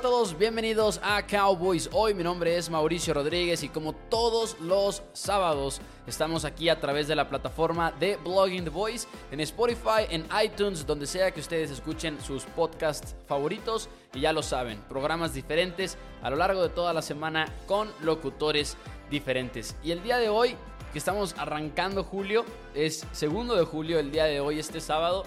A todos, bienvenidos a Cowboys. Hoy mi nombre es Mauricio Rodríguez y como todos los sábados estamos aquí a través de la plataforma de Blogging the Voice en Spotify, en iTunes, donde sea que ustedes escuchen sus podcasts favoritos y ya lo saben, programas diferentes a lo largo de toda la semana con locutores diferentes. Y el día de hoy que estamos arrancando julio, es segundo de julio el día de hoy, este sábado,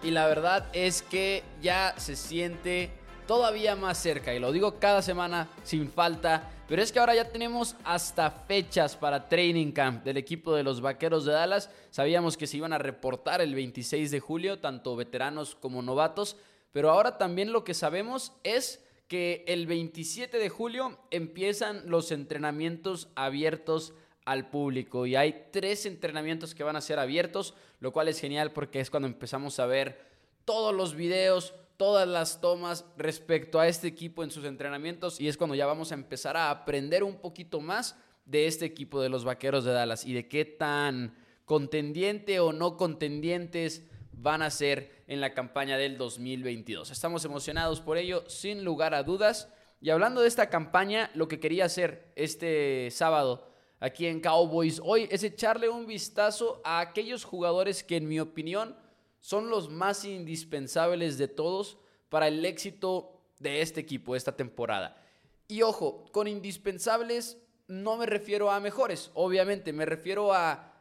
y la verdad es que ya se siente todavía más cerca. Y lo digo cada semana sin falta. Pero es que ahora ya tenemos hasta fechas para Training Camp del equipo de los Vaqueros de Dallas. Sabíamos que se iban a reportar el 26 de julio, tanto veteranos como novatos. Pero ahora también lo que sabemos es que el 27 de julio empiezan los entrenamientos abiertos al público y hay tres entrenamientos que van a ser abiertos, lo cual es genial porque es cuando empezamos a ver todos los videos, todas las tomas respecto a este equipo en sus entrenamientos y es cuando ya vamos a empezar a aprender un poquito más de este equipo de los Vaqueros de Dallas y de qué tan contendiente o no contendientes van a ser en la campaña del 2022. Estamos emocionados por ello, sin lugar a dudas. Y hablando de esta campaña, lo que quería hacer este sábado aquí en Cowboys hoy es echarle un vistazo a aquellos jugadores que en mi opinión son los más indispensables de todos para el éxito de este equipo esta temporada. Y ojo, con indispensables no me refiero a mejores, obviamente, me refiero a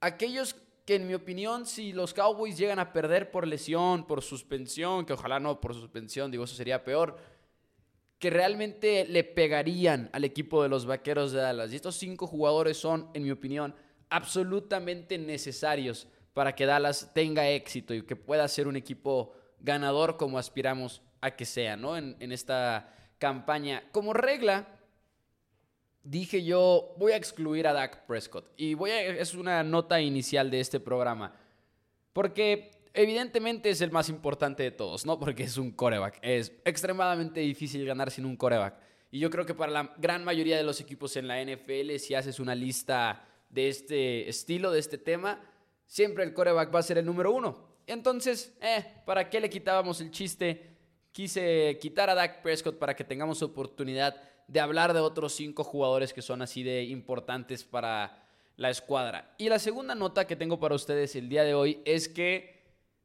aquellos que en mi opinión, si los Cowboys llegan a perder por lesión, por suspensión, que ojalá no por suspensión, digo, eso sería peor, que realmente le pegarían al equipo de los Vaqueros de Dallas. Y estos cinco jugadores son, en mi opinión, absolutamente necesarios para que Dallas tenga éxito y que pueda ser un equipo ganador como aspiramos a que sea, ¿no? En, esta campaña. Como regla, dije yo, voy a excluir a Dak Prescott. Y voy a, es una nota inicial de este programa. Porque evidentemente es el más importante de todos, ¿no? Porque es un coreback. Es extremadamente difícil ganar sin un coreback. Y yo creo que para la gran mayoría de los equipos en la NFL, si haces una lista de este estilo, de este tema, siempre el coreback va a ser el número uno. Entonces, eh, ¿para qué le quitábamos el chiste? Quise quitar a Dak Prescott para que tengamos oportunidad de hablar de otros cinco jugadores que son así de importantes para la escuadra. Y la segunda nota que tengo para ustedes el día de hoy es que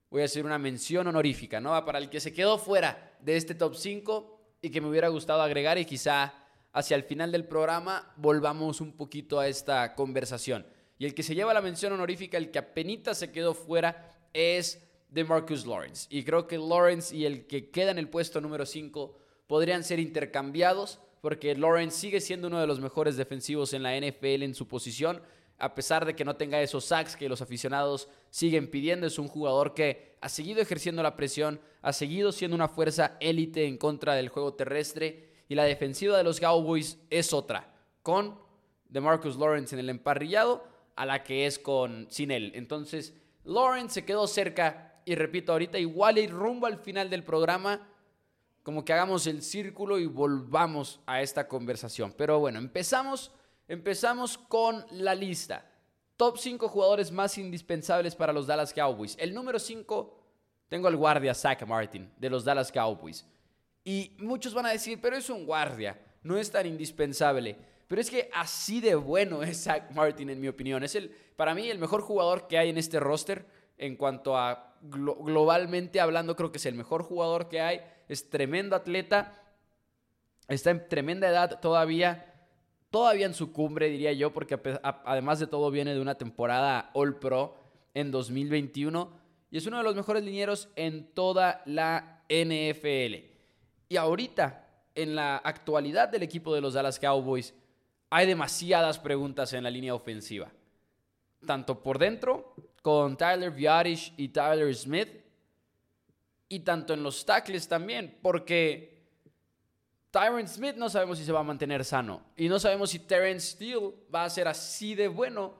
voy a hacer una mención honorífica, ¿no? Para el que se quedó fuera de este top 5 y que me hubiera gustado agregar y quizá hacia el final del programa volvamos un poquito a esta conversación. Y el que se lleva la mención honorífica, el que apenas se quedó fuera, es de Marcus Lawrence. Y creo que Lawrence y el que queda en el puesto número 5 podrían ser intercambiados porque Lawrence sigue siendo uno de los mejores defensivos en la NFL en su posición, a pesar de que no tenga esos sacks que los aficionados siguen pidiendo. Es un jugador que ha seguido ejerciendo la presión, ha seguido siendo una fuerza élite en contra del juego terrestre y la defensiva de los Cowboys es otra, con Marcus Lawrence en el emparrillado a la que es con sin él. Entonces, Lawrence se quedó cerca y repito, ahorita igual y rumbo al final del programa como que hagamos el círculo y volvamos a esta conversación. Pero bueno, empezamos, empezamos con la lista. Top 5 jugadores más indispensables para los Dallas Cowboys. El número 5 tengo al guardia Zach Martin de los Dallas Cowboys. Y muchos van a decir, pero es un guardia, no es tan indispensable. Pero es que así de bueno es Zach Martin, en mi opinión. Es el, para mí, el mejor jugador que hay en este roster en cuanto a globalmente hablando, creo que es el mejor jugador que hay. Es tremendo atleta. Está en tremenda edad todavía. Todavía en su cumbre, diría yo, porque además de todo viene de una temporada All Pro en 2021 y es uno de los mejores linieros en toda la NFL. Y ahorita, en la actualidad del equipo de los Dallas Cowboys, hay demasiadas preguntas en la línea ofensiva. Tanto por dentro, con Tyler Viarish y Tyler Smith, y tanto en los tackles también, porque Tyron Smith no sabemos si se va a mantener sano, y no sabemos si Terrence Steele va a ser así de bueno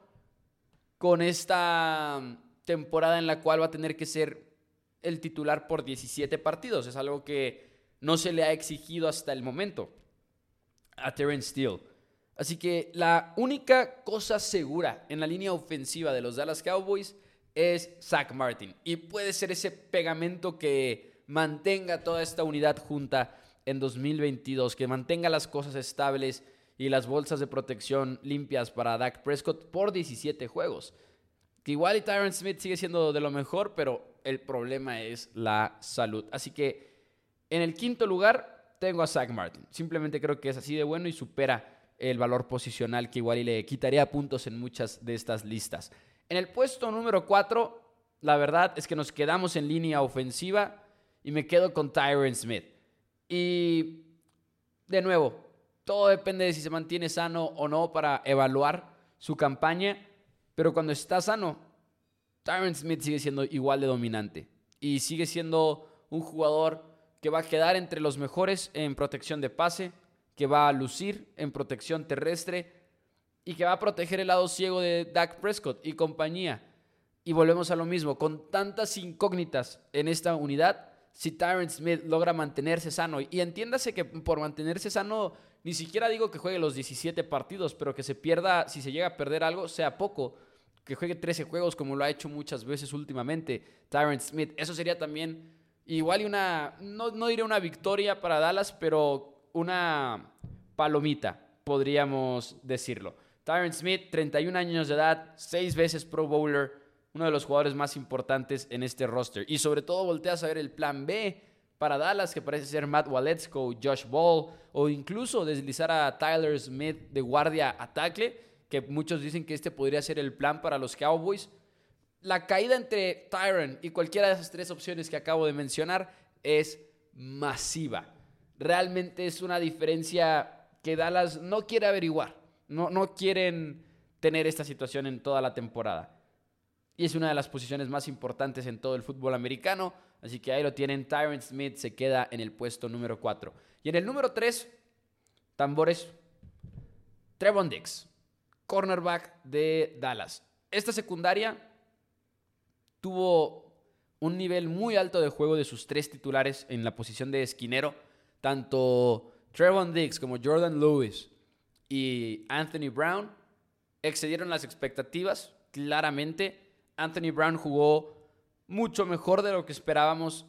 con esta temporada en la cual va a tener que ser el titular por 17 partidos. Es algo que no se le ha exigido hasta el momento a Terence Steele. Así que la única cosa segura en la línea ofensiva de los Dallas Cowboys es Zach Martin. Y puede ser ese pegamento que mantenga toda esta unidad junta en 2022, que mantenga las cosas estables y las bolsas de protección limpias para Dak Prescott por 17 juegos. Que igual y Tyron Smith sigue siendo de lo mejor, pero el problema es la salud. Así que en el quinto lugar tengo a Zach Martin. Simplemente creo que es así de bueno y supera el valor posicional que igual le quitaría puntos en muchas de estas listas. En el puesto número 4, la verdad es que nos quedamos en línea ofensiva y me quedo con Tyron Smith. Y de nuevo, todo depende de si se mantiene sano o no para evaluar su campaña. Pero cuando está sano, Tyron Smith sigue siendo igual de dominante. Y sigue siendo un jugador que va a quedar entre los mejores en protección de pase, que va a lucir en protección terrestre y que va a proteger el lado ciego de Dak Prescott y compañía. Y volvemos a lo mismo, con tantas incógnitas en esta unidad, si Tyron Smith logra mantenerse sano, y entiéndase que por mantenerse sano, ni siquiera digo que juegue los 17 partidos, pero que se pierda, si se llega a perder algo, sea poco, que juegue 13 juegos como lo ha hecho muchas veces últimamente Tyron Smith. Eso sería también igual y una, no, no diré una victoria para Dallas, pero una palomita, podríamos decirlo. Tyron Smith, 31 años de edad, 6 veces Pro Bowler, uno de los jugadores más importantes en este roster. Y sobre todo volteas a ver el plan B para Dallas, que parece ser Matt Waletzko, Josh Ball, o incluso deslizar a Tyler Smith de guardia a tackle que muchos dicen que este podría ser el plan para los Cowboys. La caída entre Tyron y cualquiera de esas tres opciones que acabo de mencionar es masiva. Realmente es una diferencia que Dallas no quiere averiguar. No, no quieren tener esta situación en toda la temporada. Y es una de las posiciones más importantes en todo el fútbol americano. Así que ahí lo tienen. Tyron Smith se queda en el puesto número 4. Y en el número 3, tambores, Trevon Dix cornerback de Dallas. Esta secundaria tuvo un nivel muy alto de juego de sus tres titulares en la posición de esquinero. Tanto Trevon Diggs como Jordan Lewis y Anthony Brown excedieron las expectativas, claramente. Anthony Brown jugó mucho mejor de lo que esperábamos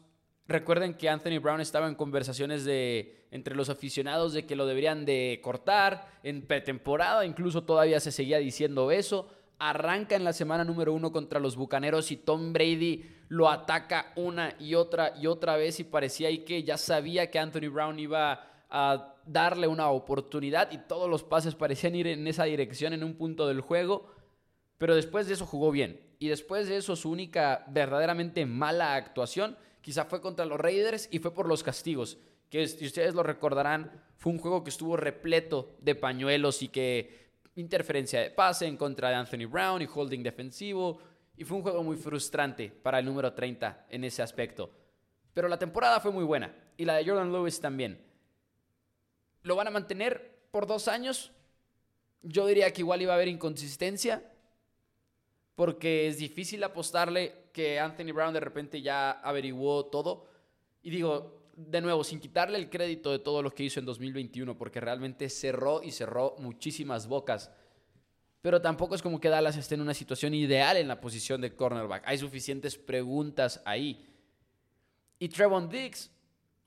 Recuerden que Anthony Brown estaba en conversaciones de, entre los aficionados de que lo deberían de cortar en pretemporada, incluso todavía se seguía diciendo eso. Arranca en la semana número uno contra los Bucaneros y Tom Brady lo ataca una y otra y otra vez y parecía ahí que ya sabía que Anthony Brown iba a darle una oportunidad y todos los pases parecían ir en esa dirección en un punto del juego, pero después de eso jugó bien y después de eso su única verdaderamente mala actuación quizá fue contra los Raiders y fue por los castigos, que si ustedes lo recordarán, fue un juego que estuvo repleto de pañuelos y que interferencia de pase en contra de Anthony Brown y holding defensivo, y fue un juego muy frustrante para el número 30 en ese aspecto. Pero la temporada fue muy buena y la de Jordan Lewis también. ¿Lo van a mantener por dos años? Yo diría que igual iba a haber inconsistencia, porque es difícil apostarle que Anthony Brown de repente ya averiguó todo. Y digo, de nuevo, sin quitarle el crédito de todo lo que hizo en 2021, porque realmente cerró y cerró muchísimas bocas. Pero tampoco es como que Dallas esté en una situación ideal en la posición de cornerback. Hay suficientes preguntas ahí. Y Trevon Diggs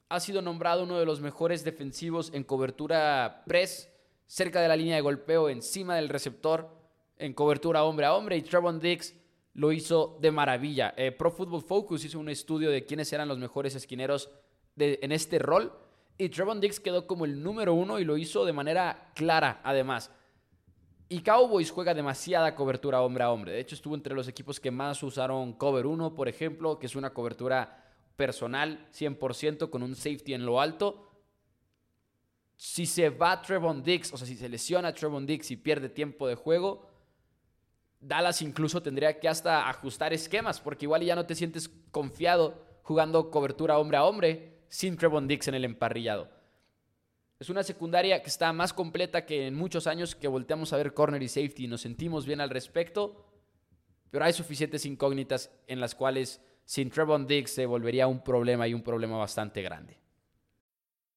ha sido nombrado uno de los mejores defensivos en cobertura press, cerca de la línea de golpeo, encima del receptor, en cobertura hombre a hombre. Y Trevon Diggs lo hizo de maravilla. Eh, Pro Football Focus hizo un estudio de quiénes eran los mejores esquineros en este rol. Y Trevon Diggs quedó como el número uno y lo hizo de manera clara, además. Y Cowboys juega demasiada cobertura hombre a hombre. De hecho, estuvo entre los equipos que más usaron Cover 1, por ejemplo, que es una cobertura personal 100% con un safety en lo alto. Si se va Trevon Diggs, o sea, si se lesiona Trevon Diggs y pierde tiempo de juego, Dallas incluso tendría que hasta ajustar esquemas, porque igual ya no te sientes confiado jugando cobertura hombre a hombre sin Trevon Dix en el emparrillado. Es una secundaria que está más completa que en muchos años que volteamos a ver corner y safety y nos sentimos bien al respecto, pero hay suficientes incógnitas en las cuales sin Trevon Dix se volvería un problema y un problema bastante grande.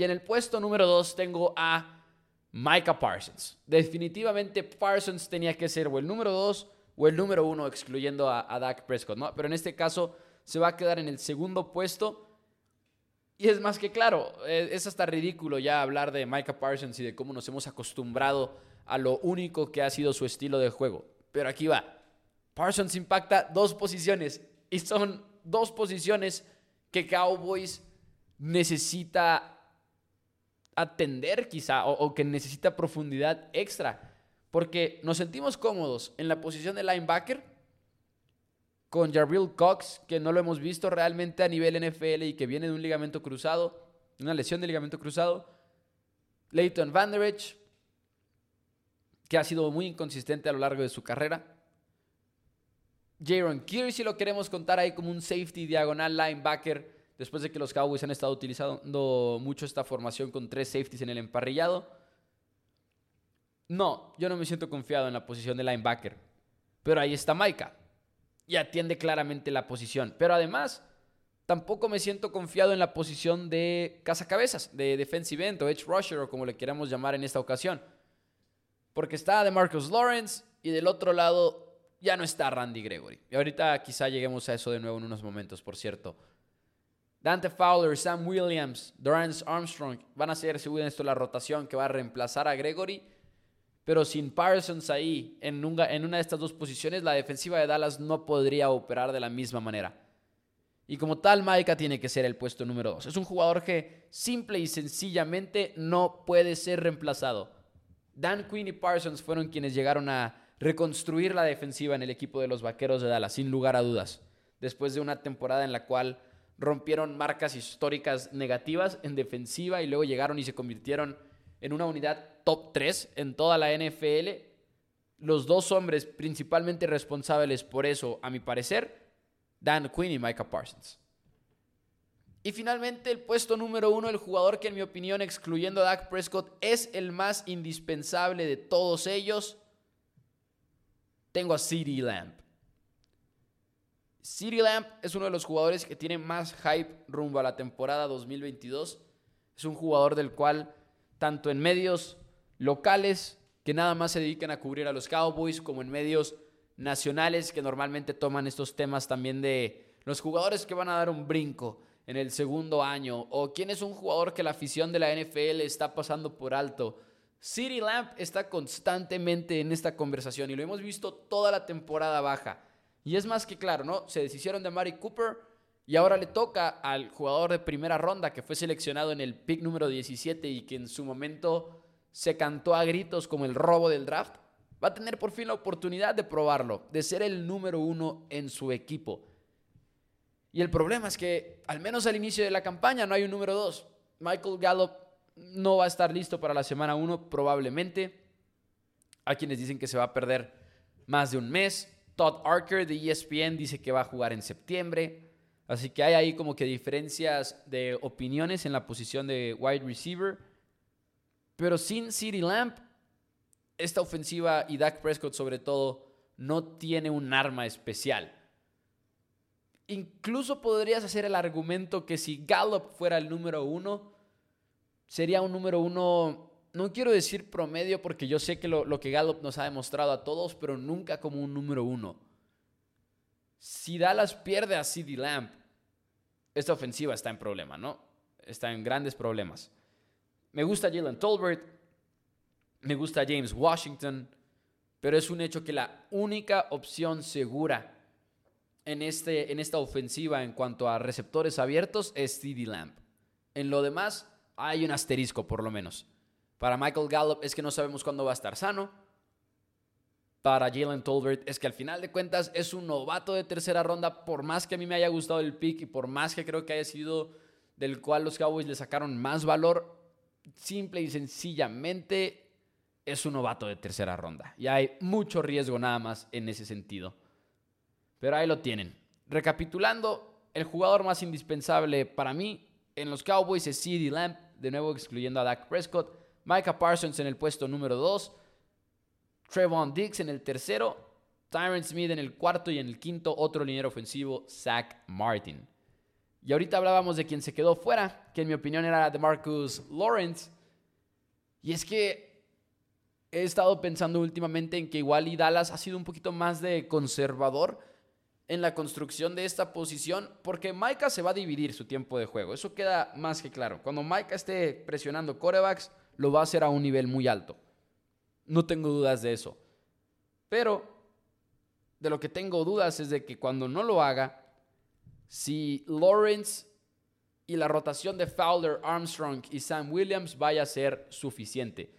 Y en el puesto número 2 tengo a Micah Parsons. Definitivamente Parsons tenía que ser o el número 2 o el número 1, excluyendo a, Dak Prescott, ¿no? Pero en este caso se va a quedar en el segundo puesto. Y es más que claro, e, es hasta ridículo ya hablar de Micah Parsons y de cómo nos hemos acostumbrado a lo único que ha sido su estilo de juego. Pero aquí va. Parsons impacta dos posiciones y son dos posiciones que Cowboys necesita atender quizá o, que necesita profundidad extra. Porque nos sentimos cómodos en la posición de linebacker con Jarrell Cox, que no lo hemos visto realmente a nivel NFL y que viene de un ligamento cruzado, una lesión de ligamento cruzado. Leighton Van Der que ha sido muy inconsistente a lo largo de su carrera. Jaron Keary, si lo queremos contar ahí como un safety diagonal linebacker después de que los Cowboys han estado utilizando mucho esta formación con tres safeties en el emparrillado. No, yo no me siento confiado en la posición de linebacker. Pero ahí está Maika. Y atiende claramente la posición. Pero además, tampoco me siento confiado en la posición de cazacabezas, de defensive end o edge rusher o como le queramos llamar en esta ocasión. Porque está de Marcus Lawrence y del otro lado ya no está Randy Gregory. Y ahorita quizá lleguemos a eso de nuevo en unos momentos, por cierto. Dante Fowler, Sam Williams, Dorrance Armstrong van a ser, según esto, la rotación que va a reemplazar a Gregory. Pero sin Parsons ahí, en una, de estas dos posiciones, la defensiva de Dallas no podría operar de la misma manera. Y como tal, Maika tiene que ser el puesto número dos. Es un jugador que simple y sencillamente no puede ser reemplazado. Dan Quinn y Parsons fueron quienes llegaron a reconstruir la defensiva en el equipo de los Vaqueros de Dallas, sin lugar a dudas. Después de una temporada en la cual rompieron marcas históricas negativas en defensiva y luego llegaron y se convirtieron en una unidad top 3 en toda la NFL. Los dos hombres principalmente responsables por eso, a mi parecer, Dan Quinn y Micah Parsons. Y finalmente el puesto número uno, el jugador que en mi opinión, excluyendo a Dak Prescott, es el más indispensable de todos ellos. Tengo a CeeDee Lamb. City Lamp es uno de los jugadores que tiene más hype rumbo a la temporada 2022. Es un jugador del cual, tanto en medios locales, que nada más se dedican a cubrir a los Cowboys, como en medios nacionales, que normalmente toman estos temas también de los jugadores que van a dar un brinco en el segundo año, o quién es un jugador que la afición de la NFL está pasando por alto. City Lamp está constantemente en esta conversación y lo hemos visto toda la temporada baja. Y es más que claro, ¿no? Se deshicieron de Mari Cooper y ahora le toca al jugador de primera ronda que fue seleccionado en el pick número 17 y que en su momento se cantó a gritos como el robo del draft. Va a tener por fin la oportunidad de probarlo, de ser el número uno en su equipo. Y el problema es que, al menos al inicio de la campaña, no hay un número 2. Michael Gallup no va a estar listo para la semana 1, probablemente. Hay quienes dicen que se va a perder más de un mes. Todd Arker de ESPN dice que va a jugar en septiembre. Así que hay ahí como que diferencias de opiniones en la posición de wide receiver. Pero sin CeeDee Lamp, esta ofensiva y Dak Prescott sobre todo no tiene un arma especial. Incluso podrías hacer el argumento que si Gallup fuera el número uno, sería un número uno, no quiero decir promedio porque yo sé que lo, que Gallup nos ha demostrado a todos, pero nunca como un número uno. Si Dallas pierde a CD Lamp, esta ofensiva está en problema, ¿no? Está en grandes problemas. Me gusta Jalen Tolbert, me gusta James Washington, pero es un hecho que la única opción segura en, este, en esta ofensiva en cuanto a receptores abiertos es CD Lamp. En lo demás, hay un asterisco por lo menos. Para Michael Gallup es que no sabemos cuándo va a estar sano. Para Jalen Tolbert es que al final de cuentas es un novato de tercera ronda, por más que a mí me haya gustado el pick y por más que creo que haya sido del cual los Cowboys le sacaron más valor, simple y sencillamente es un novato de tercera ronda. Y hay mucho riesgo nada más en ese sentido. Pero ahí lo tienen. Recapitulando, el jugador más indispensable para mí en los Cowboys es CeeDee Lamb, de nuevo excluyendo a Dak Prescott. Micah Parsons en el puesto número 2. Trevon Diggs en el tercero. Tyron Smith en el cuarto y en el quinto otro liniero ofensivo, Zach Martin. Y ahorita hablábamos de quien se quedó fuera, que en mi opinión era de Marcus Lawrence. Y es que he estado pensando últimamente en que igual Dallas ha sido un poquito más de conservador en la construcción de esta posición, porque Micah se va a dividir su tiempo de juego. Eso queda más que claro. Cuando Micah esté presionando corebacks, lo va a hacer a un nivel muy alto. No tengo dudas de eso. Pero de lo que tengo dudas es de que cuando no lo haga, si Lawrence y la rotación de Fowler, Armstrong y Sam Williams vaya a ser suficiente.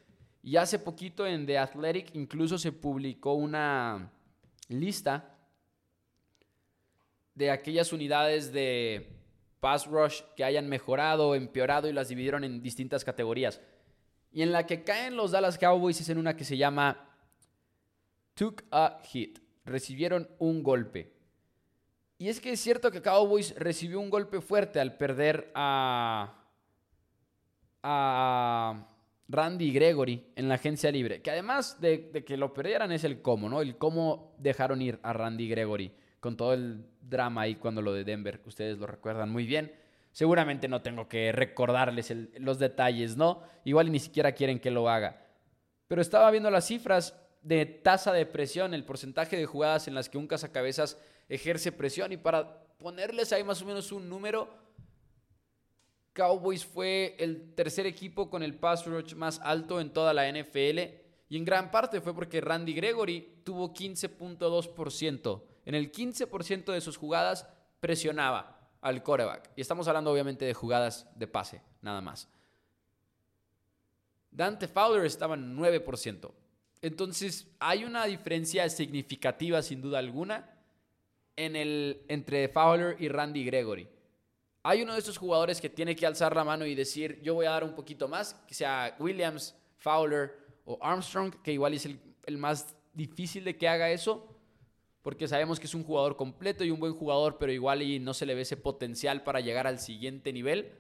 Y hace poquito en The Athletic incluso se publicó una lista de aquellas unidades de pass rush que hayan mejorado empeorado y las dividieron en distintas categorías. Y en la que caen los Dallas Cowboys es en una que se llama Took a Hit. Recibieron un golpe. Y es que es cierto que Cowboys recibió un golpe fuerte al perder a, a Randy Gregory en la agencia libre. Que además de, de que lo perdieran es el cómo, ¿no? El cómo dejaron ir a Randy Gregory con todo el drama ahí cuando lo de Denver, ustedes lo recuerdan muy bien. Seguramente no tengo que recordarles los detalles, ¿no? Igual ni siquiera quieren que lo haga. Pero estaba viendo las cifras de tasa de presión, el porcentaje de jugadas en las que un cazacabezas ejerce presión y para ponerles ahí más o menos un número, Cowboys fue el tercer equipo con el pass rush más alto en toda la NFL y en gran parte fue porque Randy Gregory tuvo 15.2% en el 15% de sus jugadas presionaba al coreback. Y estamos hablando obviamente de jugadas de pase, nada más. Dante Fowler estaba en 9%. Entonces hay una diferencia significativa sin duda alguna en el, entre Fowler y Randy Gregory. Hay uno de estos jugadores que tiene que alzar la mano y decir, yo voy a dar un poquito más, que sea Williams, Fowler o Armstrong, que igual es el, el más difícil de que haga eso porque sabemos que es un jugador completo y un buen jugador, pero igual y no se le ve ese potencial para llegar al siguiente nivel.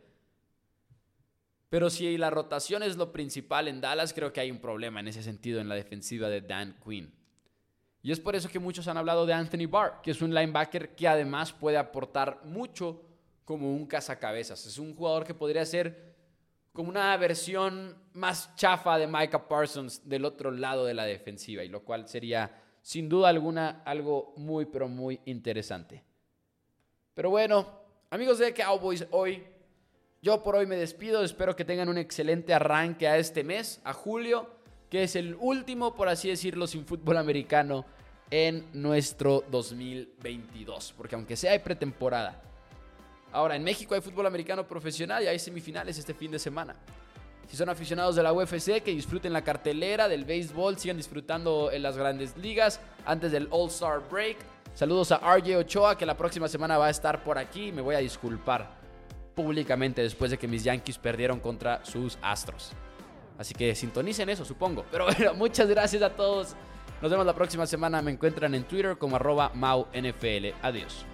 Pero si la rotación es lo principal en Dallas, creo que hay un problema en ese sentido en la defensiva de Dan Quinn. Y es por eso que muchos han hablado de Anthony Barr, que es un linebacker que además puede aportar mucho como un cazacabezas. Es un jugador que podría ser como una versión más chafa de Micah Parsons del otro lado de la defensiva, y lo cual sería sin duda alguna algo muy, pero muy interesante. Pero bueno, amigos de Cowboys, hoy yo por hoy me despido. Espero que tengan un excelente arranque a este mes, a julio, que es el último, por así decirlo, sin fútbol americano en nuestro 2022. Porque aunque sea hay pretemporada. Ahora, en México hay fútbol americano profesional y hay semifinales este fin de semana. Si son aficionados de la UFC, que disfruten la cartelera del béisbol, sigan disfrutando en las grandes ligas antes del All-Star Break. Saludos a RJ Ochoa, que la próxima semana va a estar por aquí. Me voy a disculpar públicamente después de que mis Yankees perdieron contra sus Astros. Así que sintonicen eso, supongo. Pero bueno, muchas gracias a todos. Nos vemos la próxima semana. Me encuentran en Twitter como arroba MauNFL. Adiós.